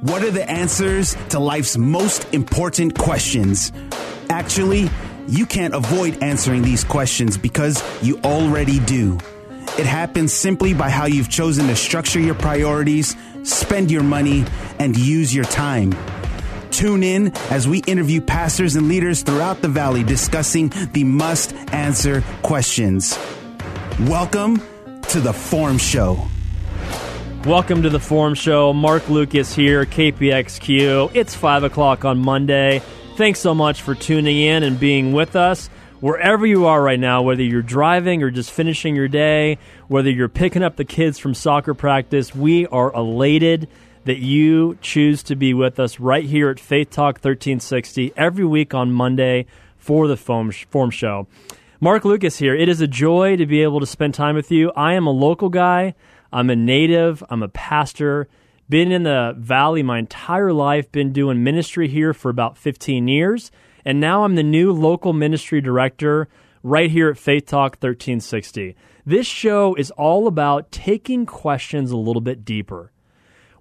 What are the answers to life's most important questions? Actually, you can't avoid answering these questions because you already do. It happens simply by how you've chosen to structure your priorities, spend your money, and use your time. Tune in as we interview pastors and leaders throughout the valley discussing the must answer questions. Welcome to the Forum Show. Welcome to the Forum Show. Mark Lucas here, KPXQ. It's 5 o'clock on Monday. Thanks so much for tuning in and being with us. Wherever you are right now, whether you're driving or just finishing your day, whether you're picking up the kids from soccer practice, we are elated that you choose to be with us right here at Faith Talk 1360 every week on Monday for the Forum Show. Mark Lucas here. It is a joy to be able to spend time with you. I am a local guy. I'm a native, I'm a pastor, been in the valley my entire life, been doing ministry here for about 15 years, and now I'm the new local ministry director right here at Faith Talk 1360. This show is all about taking questions a little bit deeper.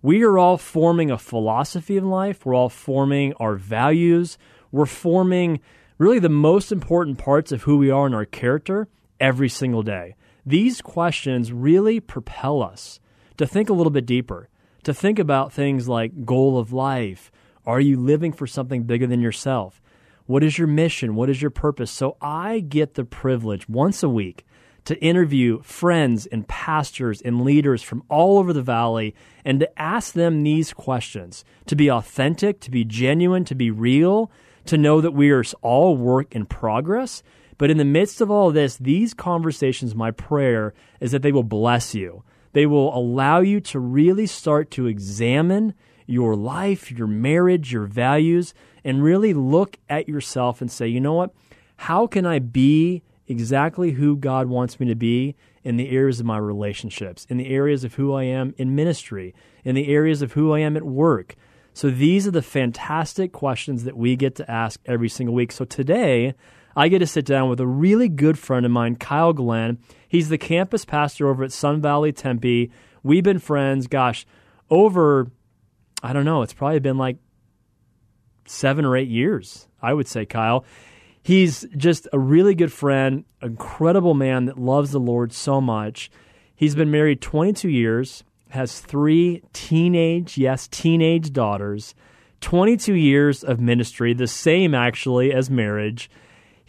We are all forming a philosophy of life, we're all forming our values, we're forming really the most important parts of who we are in our character every single day. These questions really propel us to think a little bit deeper, to think about things like goal of life. Are you living for something bigger than yourself? What is your mission? What is your purpose? So I get the privilege once a week to interview friends and pastors and leaders from all over the valley and to ask them these questions, to be authentic, to be genuine, to be real, to know that we are all work in progress but in the midst of all this, these conversations, my prayer is that they will bless you. They will allow you to really start to examine your life, your marriage, your values, and really look at yourself and say, you know what? How can I be exactly who God wants me to be in the areas of my relationships, in the areas of who I am in ministry, in the areas of who I am at work? So these are the fantastic questions that we get to ask every single week. So today, I get to sit down with a really good friend of mine, Kyle Glenn. He's the campus pastor over at Sun Valley Tempe. We've been friends, gosh, over, I don't know, it's probably been like seven or eight years, I would say, Kyle. He's just a really good friend, incredible man that loves the Lord so much. He's been married 22 years, has three teenage, yes, teenage daughters, 22 years of ministry, the same actually as marriage.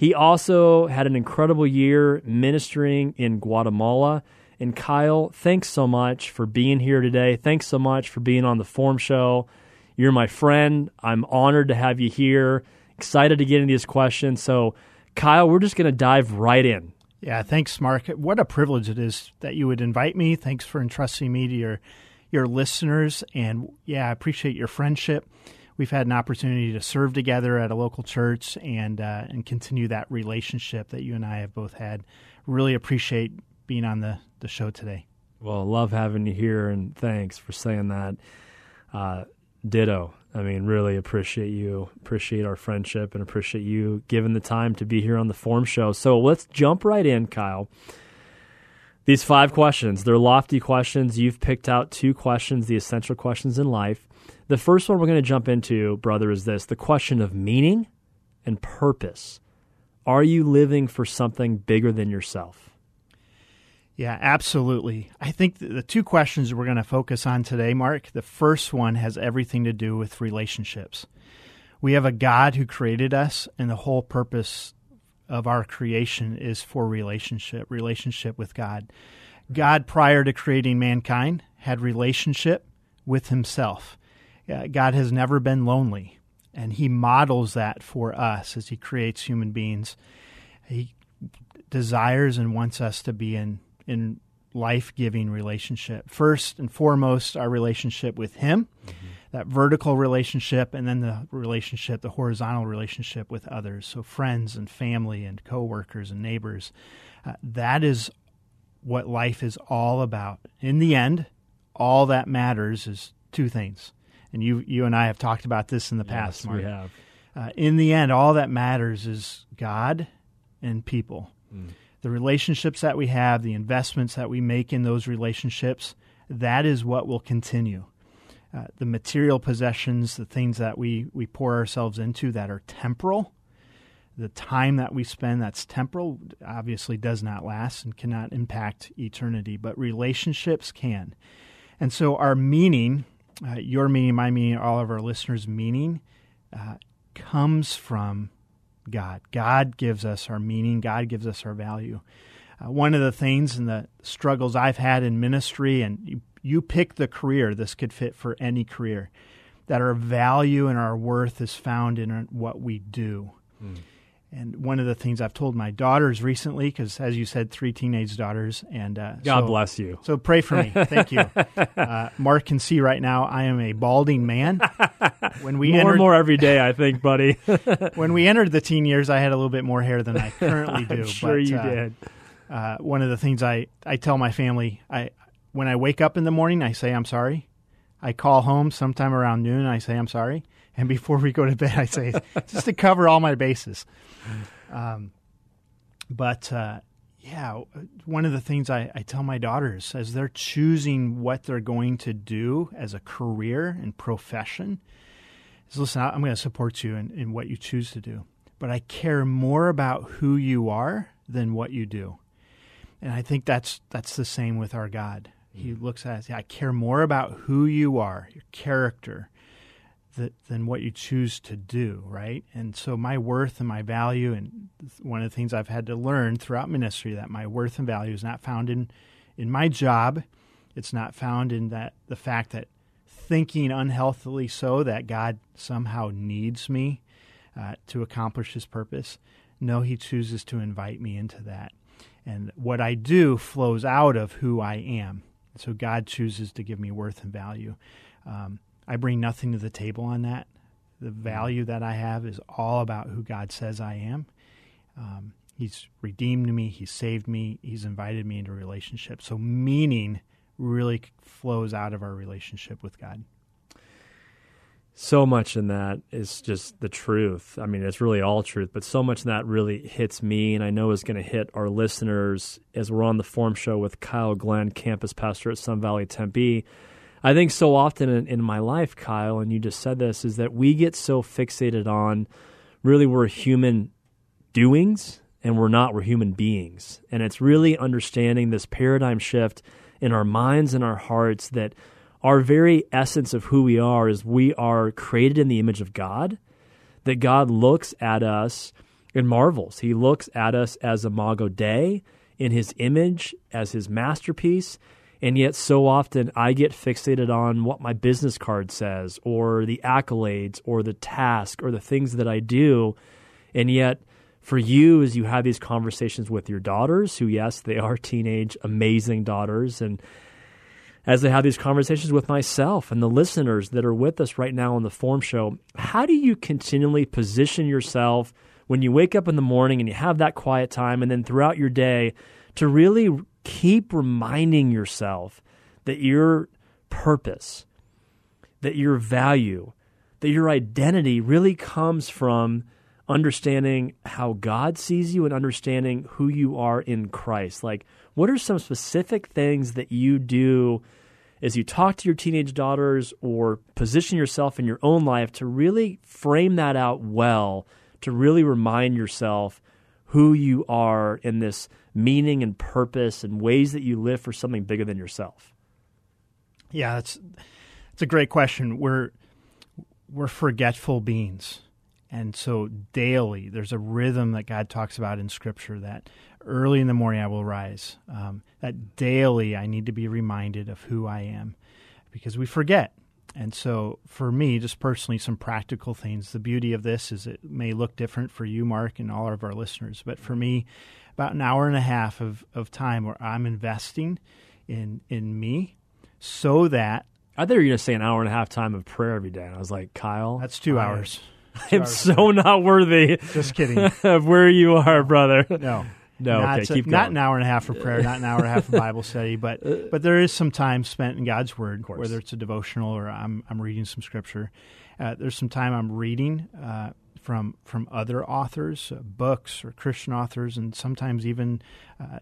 He also had an incredible year ministering in Guatemala. And Kyle, thanks so much for being here today. Thanks so much for being on the Forum Show. You're my friend. I'm honored to have you here. Excited to get into these questions. So, Kyle, we're just going to dive right in. Yeah, thanks, Mark. What a privilege it is that you would invite me. Thanks for entrusting me to your your listeners, and yeah, I appreciate your friendship we've had an opportunity to serve together at a local church and uh, and continue that relationship that you and I have both had. Really appreciate being on the, the show today. Well, love having you here, and thanks for saying that. Uh, ditto. I mean, really appreciate you, appreciate our friendship, and appreciate you giving the time to be here on the Forum Show. So let's jump right in, Kyle. These five questions, they're lofty questions. You've picked out two questions, the essential questions in life. The first one we're going to jump into, brother, is this the question of meaning and purpose. Are you living for something bigger than yourself? Yeah, absolutely. I think the two questions we're going to focus on today, Mark, the first one has everything to do with relationships. We have a God who created us, and the whole purpose of our creation is for relationship, relationship with God. God, prior to creating mankind, had relationship with himself. God has never been lonely, and He models that for us as He creates human beings. He desires and wants us to be in in life giving relationship. First and foremost, our relationship with Him, mm-hmm. That vertical relationship, and then the relationship, the horizontal relationship with others. So, friends and family and coworkers and neighbors. Uh, that is what life is all about. In the end, all that matters is two things. And you, you and I have talked about this in the yes, past, Mark. We have. Uh, in the end, all that matters is God and people. Mm the relationships that we have, the investments that we make in those relationships, that is what will continue. Uh, the material possessions, the things that we, we pour ourselves into that are temporal, the time that we spend that's temporal obviously does not last and cannot impact eternity, but relationships can. And so our meaning, uh, your meaning, my meaning, all of our listeners' meaning, uh, comes from God. God gives us our meaning, God gives us our value. Uh, one of the things and the struggles I've had in ministry, and you, you pick the career, this could fit for any career, that our value and our worth is found in what we do. Mm. And one of the things I've told my daughters recently, because as you said, three teenage daughters, and uh, God so, bless you. So pray for me. Thank you. Uh, Mark can see right now I am a balding man. When we more entered, and more every day, I think, buddy. when we entered the teen years, I had a little bit more hair than I currently do. I'm sure but, you uh, did. Uh, one of the things I, I tell my family, I when I wake up in the morning, I say I'm sorry. I call home sometime around noon, I say I'm sorry and before we go to bed, I say just to cover all my bases. Um, but uh, yeah, one of the things I, I, tell my daughters as they're choosing what they're going to do as a career and profession is listen, I'm going to support you in, in what you choose to do, but I care more about who you are than what you do. And I think that's that's the same with our God. He mm. looks at us, I care more about who you are, your character, that, than what you choose to do, right? And so my worth and my value, and one of the things I've had to learn throughout ministry that my worth and value is not found in in my job. It's not found in that the fact that thinking unhealthily so that God somehow needs me uh, to accomplish His purpose. No, He chooses to invite me into that, and what I do flows out of who I am. So God chooses to give me worth and value. Um, I bring nothing to the table on that. The mm-hmm. value that I have is all about who God says I am. Um, he's redeemed me, He's saved me, He's invited me into a relationship. So, meaning really flows out of our relationship with God. So much in that is just the truth. I mean, it's really all truth, but so much in that really hits me, and I know is going to hit our listeners as we're on the Forum Show with Kyle Glenn, campus pastor at Sun Valley Tempe. I think so often in, in my life, Kyle, and you just said this, is that we get so fixated on really we're human doings and we're not, we're human beings. And it's really understanding this paradigm shift in our minds and our hearts that our very essence of who we are is we are created in the image of God, that God looks at us and marvels. He looks at us as Imago Dei in his image, as his masterpiece. And yet, so often I get fixated on what my business card says, or the accolades, or the task, or the things that I do. And yet, for you, as you have these conversations with your daughters, who, yes, they are teenage, amazing daughters, and as they have these conversations with myself and the listeners that are with us right now on the Forum Show, how do you continually position yourself when you wake up in the morning and you have that quiet time, and then throughout your day to really keep reminding yourself that your purpose, that your value, that your identity really comes from understanding how God sees you and understanding who you are in Christ. Like, what are some specific things that you do as you talk to your teenage daughters or position yourself in your own life to really frame that out well, to really remind yourself who you are in this meaning and purpose and ways that you live for something bigger than yourself? Yeah, it's it's a great question. We're we're forgetful beings. And so daily, there's a rhythm that God talks about in Scripture that early in the morning I will rise. Um, that daily I need to be reminded of who I am because we forget. And so, for me, just personally, some practical things. The beauty of this is it may look different for you, Mark, and all of our listeners. But for me, about an hour and a half of, of time where I'm investing in in me so that I thought you were going to say an hour and a half time of prayer every day. And I was like, Kyle, that's two I- hours. I'm so not worthy Just kidding. of where you are, brother. No. No, not, okay, keep not an hour and a half for prayer, not an hour and a half for Bible study, but but there is some time spent in God's Word, whether it's a devotional or I'm I'm reading some scripture. Uh, there's some time I'm reading uh, from from other authors, uh, books or Christian authors, and sometimes even uh,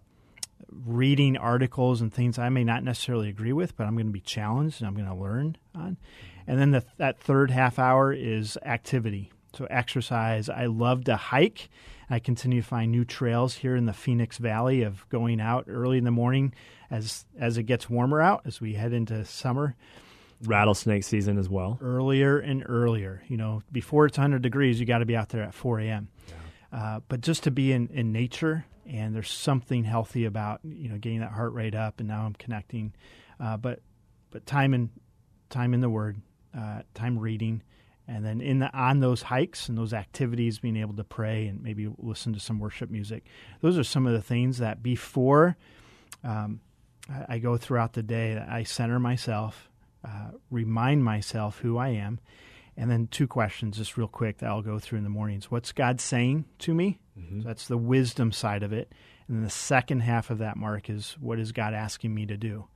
reading articles and things I may not necessarily agree with, but I'm going to be challenged and I'm going to learn on. And then the, that third half hour is activity. So exercise. I love to hike. I continue to find new trails here in the Phoenix Valley of going out early in the morning as as it gets warmer out as we head into summer Rattlesnake season as well. earlier and earlier. You know, before it's 100 degrees, you got to be out there at 4 a.m. Uh, but just to be in, in nature, and there's something healthy about you know getting that heart rate up, and now I'm connecting. Uh, but but time in time in the Word, uh, time reading, and then in the on those hikes and those activities, being able to pray and maybe listen to some worship music. Those are some of the things that before um, I, go throughout the day, I center myself, uh, remind myself who I am, and then two questions, just real quick, that I'll go through in the mornings. What's God saying to me? So that's the wisdom side of it. And then the second half of that, Mark, is what is God asking me to do?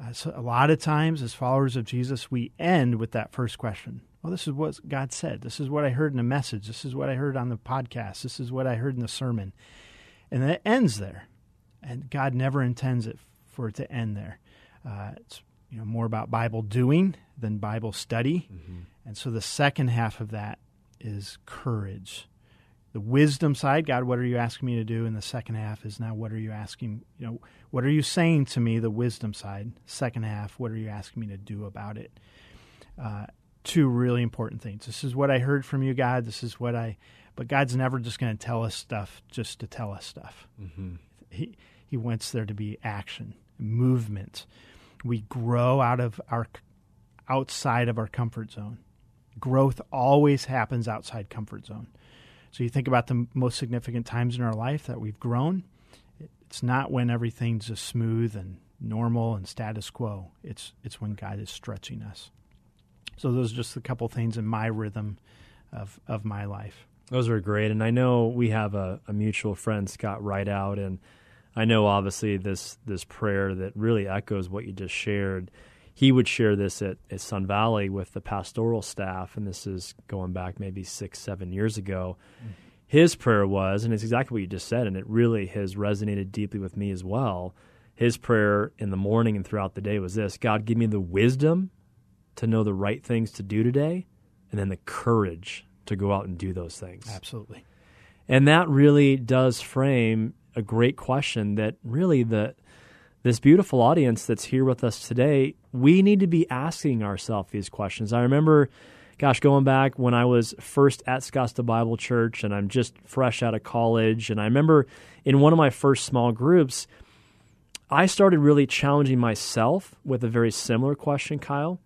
Uh, so a lot of times, as followers of Jesus, we end with that first question. Well, this is what God said. This is what I heard in a message. This is what I heard on the podcast. This is what I heard in the sermon. And then it ends there. And God never intends it for it to end there. Uh, it's you know more about Bible doing than Bible study. And so the second half of that is courage. The wisdom side, God, what are you asking me to do? And the second half is now, what are you asking? You know, what are you saying to me? The wisdom side. Second half, what are you asking me to do about it? Uh, two really important things. This is what I heard from you, God. This is what I. But God's never just going to tell us stuff just to tell us stuff. He He wants there to be action, movement. We grow out of our outside of our comfort zone. Growth always happens outside comfort zone. So you think about the most significant times in our life that we've grown. It's not when everything's just smooth and normal and status quo. It's it's when God is stretching us. So those are just a couple things in my rhythm of of my life. Those are great, and I know we have a, a mutual friend, Scott Ridout, and I know obviously this this prayer that really echoes what you just shared. He would share this at, at Sun Valley with the pastoral staff, and this is going back maybe six, seven years ago. His prayer was, and it's exactly what you just said, and it really has resonated deeply with me as well. His prayer in the morning and throughout the day was this God, give me the wisdom to know the right things to do today, and then the courage to go out and do those things. Absolutely. And that really does frame a great question that really the this beautiful audience that's here with us today, we need to be asking ourselves these questions. I remember gosh, going back when I was first at Scottsdale Bible Church and I'm just fresh out of college and I remember in one of my first small groups I started really challenging myself with a very similar question, Kyle.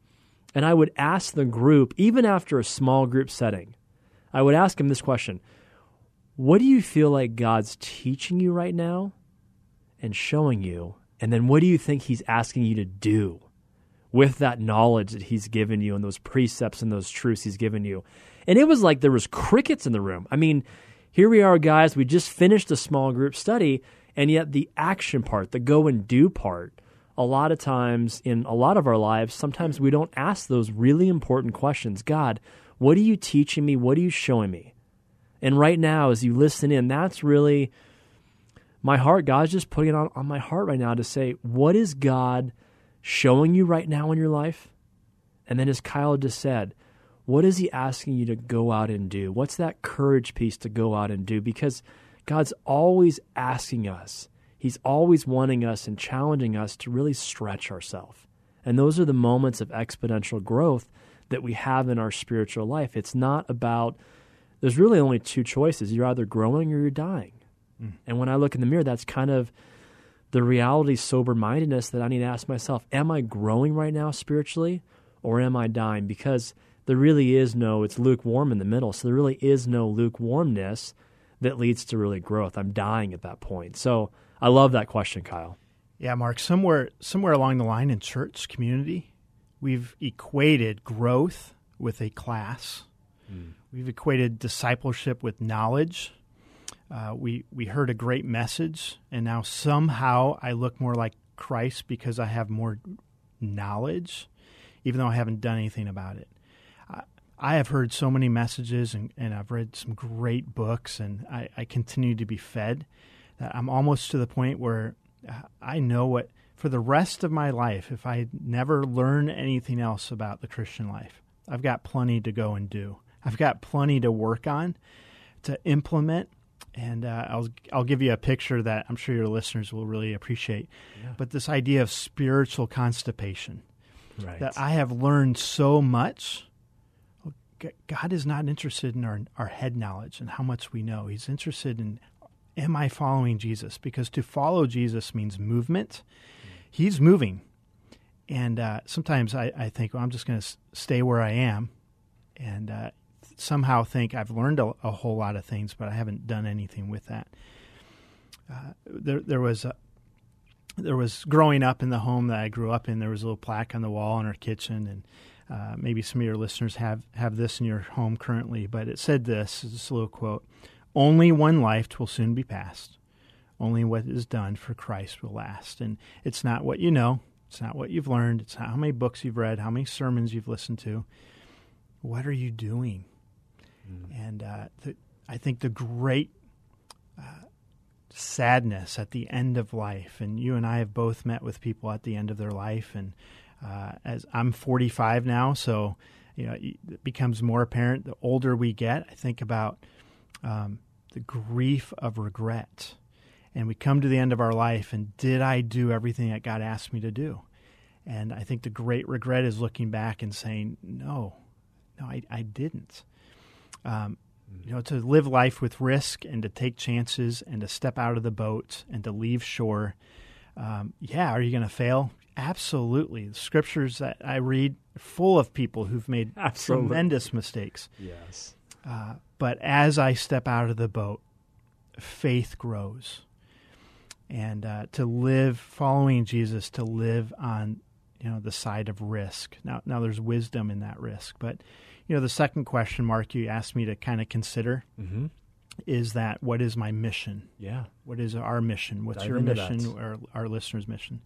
And I would ask the group, even after a small group setting, I would ask them this question What do you feel like God's teaching you right now and showing you? And then what do you think He's asking you to do with that knowledge that He's given you and those precepts and those truths He's given you? And it was like there was crickets in the room. I mean, here we are, guys. We just finished a small group study, and yet the action part, the go and do part, a lot of times in a lot of our lives, sometimes we don't ask those really important questions. God, what are you teaching me? What are you showing me? And right now, as you listen in, that's really my heart. God's just putting it on, on my heart right now to say, what is God showing you right now in your life? And then, as Kyle just said, what is He asking you to go out and do? What's that courage piece to go out and do? Because God's always asking us, He's always wanting us and challenging us to really stretch ourselves. And those are the moments of exponential growth that we have in our spiritual life. It's not about, there's really only two choices. You're either growing or you're dying. Hmm. And when I look in the mirror, that's kind of the reality, sober mindedness that I need to ask myself Am I growing right now spiritually or am I dying? Because there really is no, it's lukewarm in the middle. So there really is no lukewarmness that leads to really growth. I'm dying at that point. So I love that question, Kyle. Yeah, Mark, somewhere somewhere along the line in church community, we've equated growth with a class. Mm. We've equated discipleship with knowledge. Uh, we we heard a great message, and now somehow I look more like Christ because I have more knowledge, even though I haven't done anything about it. I, have heard so many messages, and, and I've read some great books, and I, I continue to be fed that I'm almost to the point where I know what for the rest of my life, if I never learn anything else about the Christian life, I've got plenty to go and do. I've got plenty to work on, to implement, and uh, I'll I'll give you a picture that I'm sure your listeners will really appreciate. Yeah. But this idea of spiritual constipation, right. that I have learned so much. God is not interested in our our head knowledge and how much we know. He's interested in am I following Jesus? Because to follow Jesus means movement. He's moving. And uh, sometimes I, I, think, well, I'm just going to stay where I am and uh, somehow think I've learned a, a, whole lot of things, but I haven't done anything with that. Uh, there, there was a, there was growing up in the home that I grew up in. There was a little plaque on the wall in our kitchen, and uh, maybe some of your listeners have have this in your home currently. But it said this: this little quote. Only one life will soon be past. Only what is done for Christ will last. And it's not what you know, it's not what you've learned, it's not how many books you've read, how many sermons you've listened to. What are you doing? Mm. And uh, the, I think the great uh, sadness at the end of life, and you and I have both met with people at the end of their life, and uh, as I'm 45 now, so you know it becomes more apparent the older we get. I think about um, the grief of regret. And we come to the end of our life, and did I do everything that God asked me to do? And I think the great regret is looking back and saying, no, no, I, I didn't. Um, you know, to live life with risk and to take chances and to step out of the boat and to leave shore. Um, yeah, are you going to fail? Absolutely. The scriptures that I read full of people who've made Absolutely. tremendous mistakes. Yes. Uh, but as I step out of the boat, faith grows. And uh, to live following Jesus, to live on you know the side of risk. Now, now there's wisdom in that risk, but you know the second question, Mark, you asked me to kind of consider mm-hmm. is that what is my mission? Yeah, what is our mission? What's Dive your mission? Or our listeners' mission?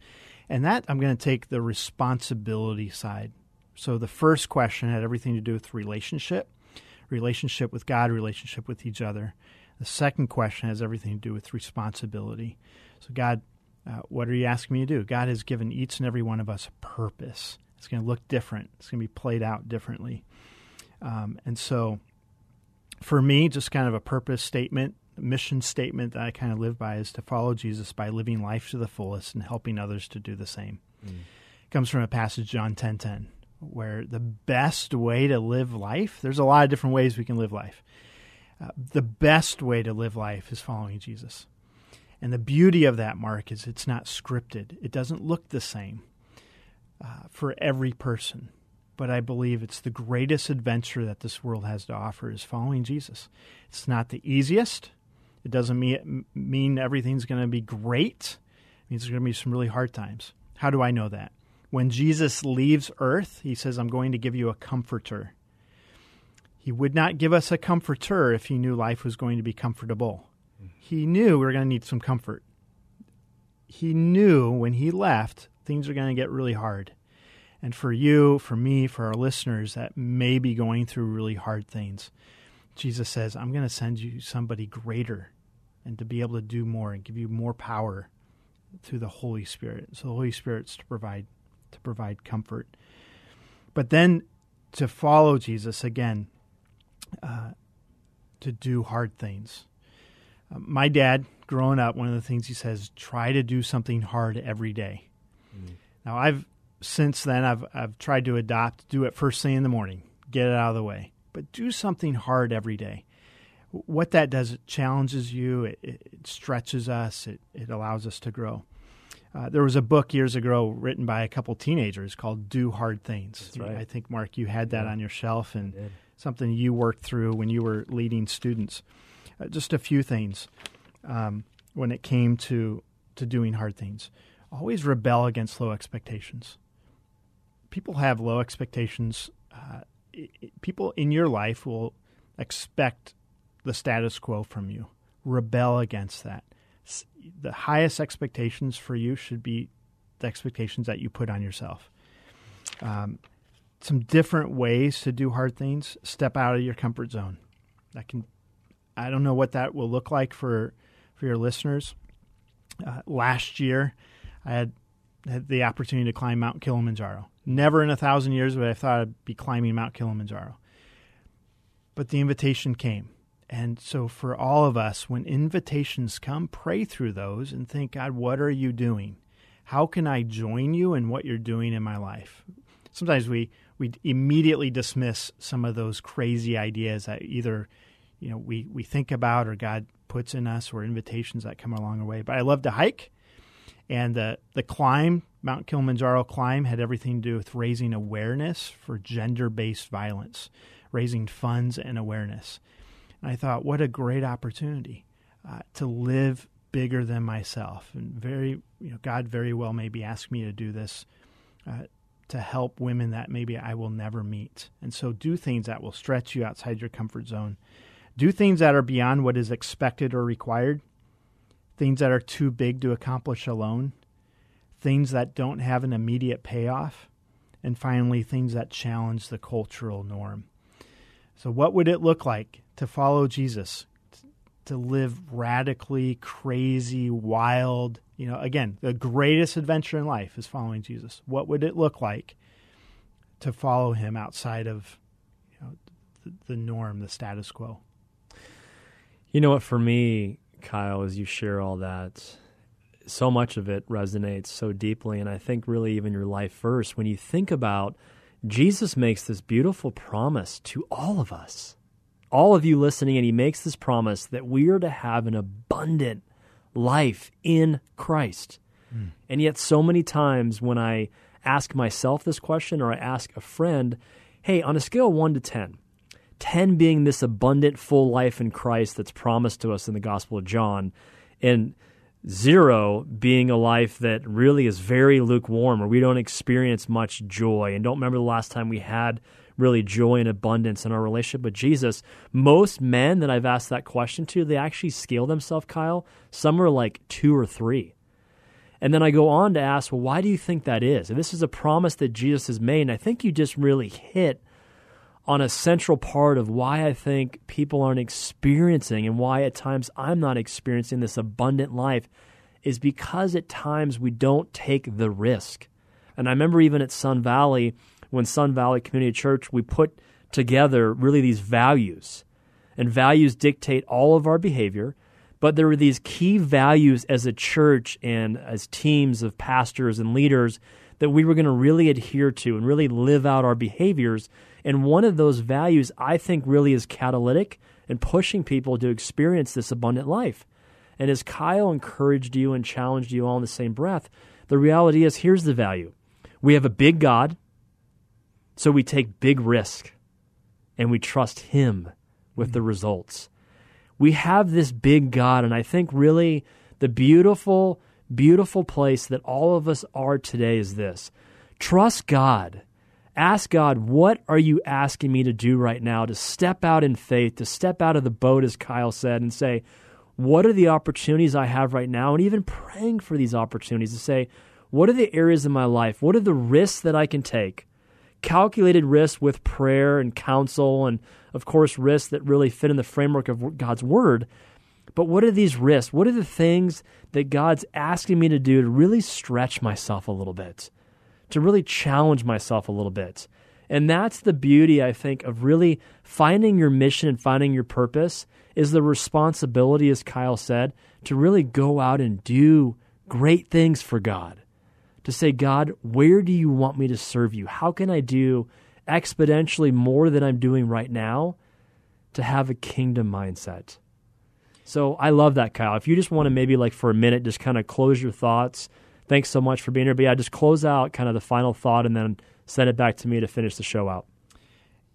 And that I'm going to take the responsibility side. So the first question had everything to do with relationship relationship with God, relationship with each other. The second question has everything to do with responsibility. So, God, uh, what are you asking me to do? God has given each and every one of us a purpose. It's going to look different, it's going to be played out differently. Um, and so, for me, just kind of a purpose statement, mission statement that I kind of live by is to follow Jesus by living life to the fullest and helping others to do the same. Mm. It comes from a passage, John 10 10 where the best way to live life, there's a lot of different ways we can live life. Uh, the best way to live life is following Jesus. And the beauty of that, Mark, is it's not scripted. It doesn't look the same uh, for every person. But I believe it's the greatest adventure that this world has to offer is following Jesus. It's not the easiest. It doesn't mean, mean everything's going to be great. It means there's going to be some really hard times. How do I know that? When Jesus leaves earth, he says, I'm going to give you a comforter. He would not give us a comforter if he knew life was going to be comfortable. He knew we were going to need some comfort. He knew when he left, things are going to get really hard. And for you, for me, for our listeners that may be going through really hard things, Jesus says, I'm going to send you somebody greater and to be able to do more and give you more power through the Holy Spirit. So the Holy Spirit's to provide to provide comfort. But then to follow Jesus again, uh, to do hard things. My dad, growing up, one of the things he says, try to do something hard every day. Mm. Now, I've since then I've I've tried to adopt do it first thing in the morning, get it out of the way, but do something hard every day. What that does, it challenges you, it, it stretches us, it, it allows us to grow. Uh, there was a book years ago written by a couple teenagers called "Do Hard Things." Right. I think Mark, you had that yeah. on your shelf and something you worked through when you were leading students. Uh, just a few things um, when it came to to doing hard things. Always rebel against low expectations. People have low expectations. Uh, it, it, people in your life will expect the status quo from you. Rebel against that. The highest expectations for you should be the expectations that you put on yourself. Um, some different ways to do hard things. Step out of your comfort zone. That can, I don't know what that will look like for for your listeners. Uh, last year, I had had the opportunity to climb Mount Kilimanjaro. Never in a thousand years would I have thought I'd be climbing Mount Kilimanjaro. But the invitation came. And so, for all of us, when invitations come, pray through those and think, God, what are you doing? How can I join you in what you're doing in my life? Sometimes we, we immediately dismiss some of those crazy ideas that either you know we, we think about or God puts in us or invitations that come along the way. But I love to hike. And the, the climb, Mount Kilimanjaro climb, had everything to do with raising awareness for gender based violence, raising funds and awareness. And I thought, what a great opportunity uh, to live bigger than myself. And very, you know, God very well maybe asked me to do this uh, to help women that maybe I will never meet. And so do things that will stretch you outside your comfort zone. Do things that are beyond what is expected or required things that are too big to accomplish alone, things that don't have an immediate payoff, and finally, things that challenge the cultural norm. So, what would it look like to follow Jesus, to live radically crazy, wild? You know, again, the greatest adventure in life is following Jesus. What would it look like to follow him outside of you know, the, the norm, the status quo? You know what, for me, Kyle, as you share all that, so much of it resonates so deeply. And I think really even your life verse, when you think about Jesus makes this beautiful promise to all of us, all of you listening, and he makes this promise that we are to have an abundant life in Christ. Mm. And yet, so many times when I ask myself this question or I ask a friend, hey, on a scale of 1 to 10, 10 being this abundant, full life in Christ that's promised to us in the Gospel of John, and zero being a life that really is very lukewarm or we don't experience much joy and don't remember the last time we had really joy and abundance in our relationship with Jesus. Most men that I've asked that question to, they actually scale themselves, Kyle. Some are like two or three. And then I go on to ask, well, why do you think that is? And this is a promise that Jesus has made. And I think you just really hit on a central part of why I think people aren't experiencing and why at times I'm not experiencing this abundant life is because at times we don't take the risk. And I remember even at Sun Valley, when Sun Valley Community Church, we put together really these values. And values dictate all of our behavior. But there were these key values as a church and as teams of pastors and leaders that we were going to really adhere to and really live out our behaviors and one of those values, I think, really is catalytic and pushing people to experience this abundant life. And as Kyle encouraged you and challenged you all in the same breath, the reality is here's the value we have a big God, so we take big risk and we trust Him with the results. We have this big God, and I think really the beautiful, beautiful place that all of us are today is this trust God ask God, what are you asking me to do right now to step out in faith, to step out of the boat, as Kyle said, and say, what are the opportunities I have right now? And even praying for these opportunities to say, what are the areas in my life? What are the risks that I can take? Calculated risks with prayer and counsel, and of course, risks that really fit in the framework of God's Word. But what are these risks? What are the things that God's asking me to do to really stretch myself a little bit? To really challenge myself a little bit. And that's the beauty, I think, of really finding your mission and finding your purpose is the responsibility, as Kyle said, to really go out and do great things for God. To say, God, where do you want me to serve you? How can I do exponentially more than I'm doing right now to have a kingdom mindset? So I love that, Kyle. If you just want to maybe, like, for a minute, just kind of close your thoughts thanks so much for being here. But yeah, just close out kind of the final thought and then send it back to me to finish the show out.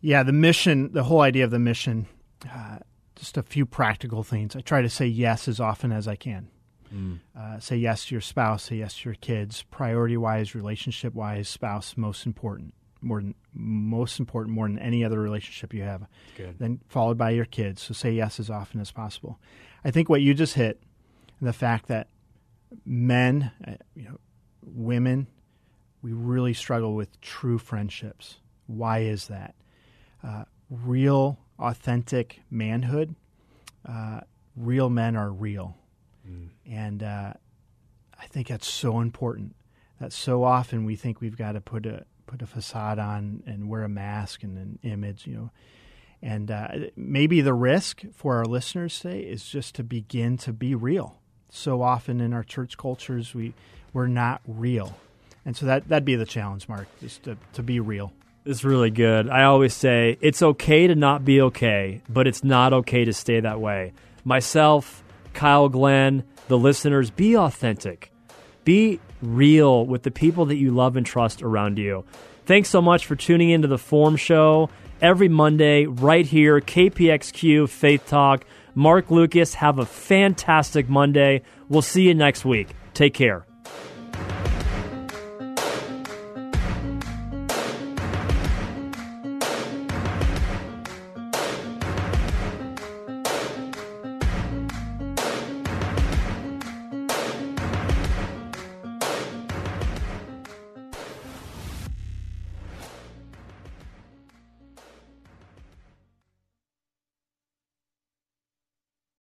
Yeah, the mission, the whole idea of the mission, uh, just a few practical things. I try to say yes as often as I can. Mm. Uh, say yes to your spouse. Say yes to your kids. Priority wise, relationship wise, spouse most important. More than most important, more than any other relationship you have. Good. Then followed by your kids. So say yes as often as possible. I think what you just hit, the fact that men, uh, you know, women, we really struggle with true friendships. Why is that? Uh, real, authentic manhood. Uh, real men are real, mm. and uh, I think that's so important. That so often we think we've got to put a put a facade on and wear a mask and an image, you know. And uh, maybe the risk for our listeners today is just to begin to be real. So often in our church cultures, we we're not real, and so that that'd be the challenge, Mark, just to, to be real. It's really good. I always say it's okay to not be okay, but it's not okay to stay that way. Myself, Kyle Glenn, the listeners, be authentic. Be real with the people that you love and trust around you. Thanks so much for tuning into the Forum Show every Monday right here, KPXQ Faith Talk. Mark Lucas, have a fantastic Monday. We'll see you next week. Take care.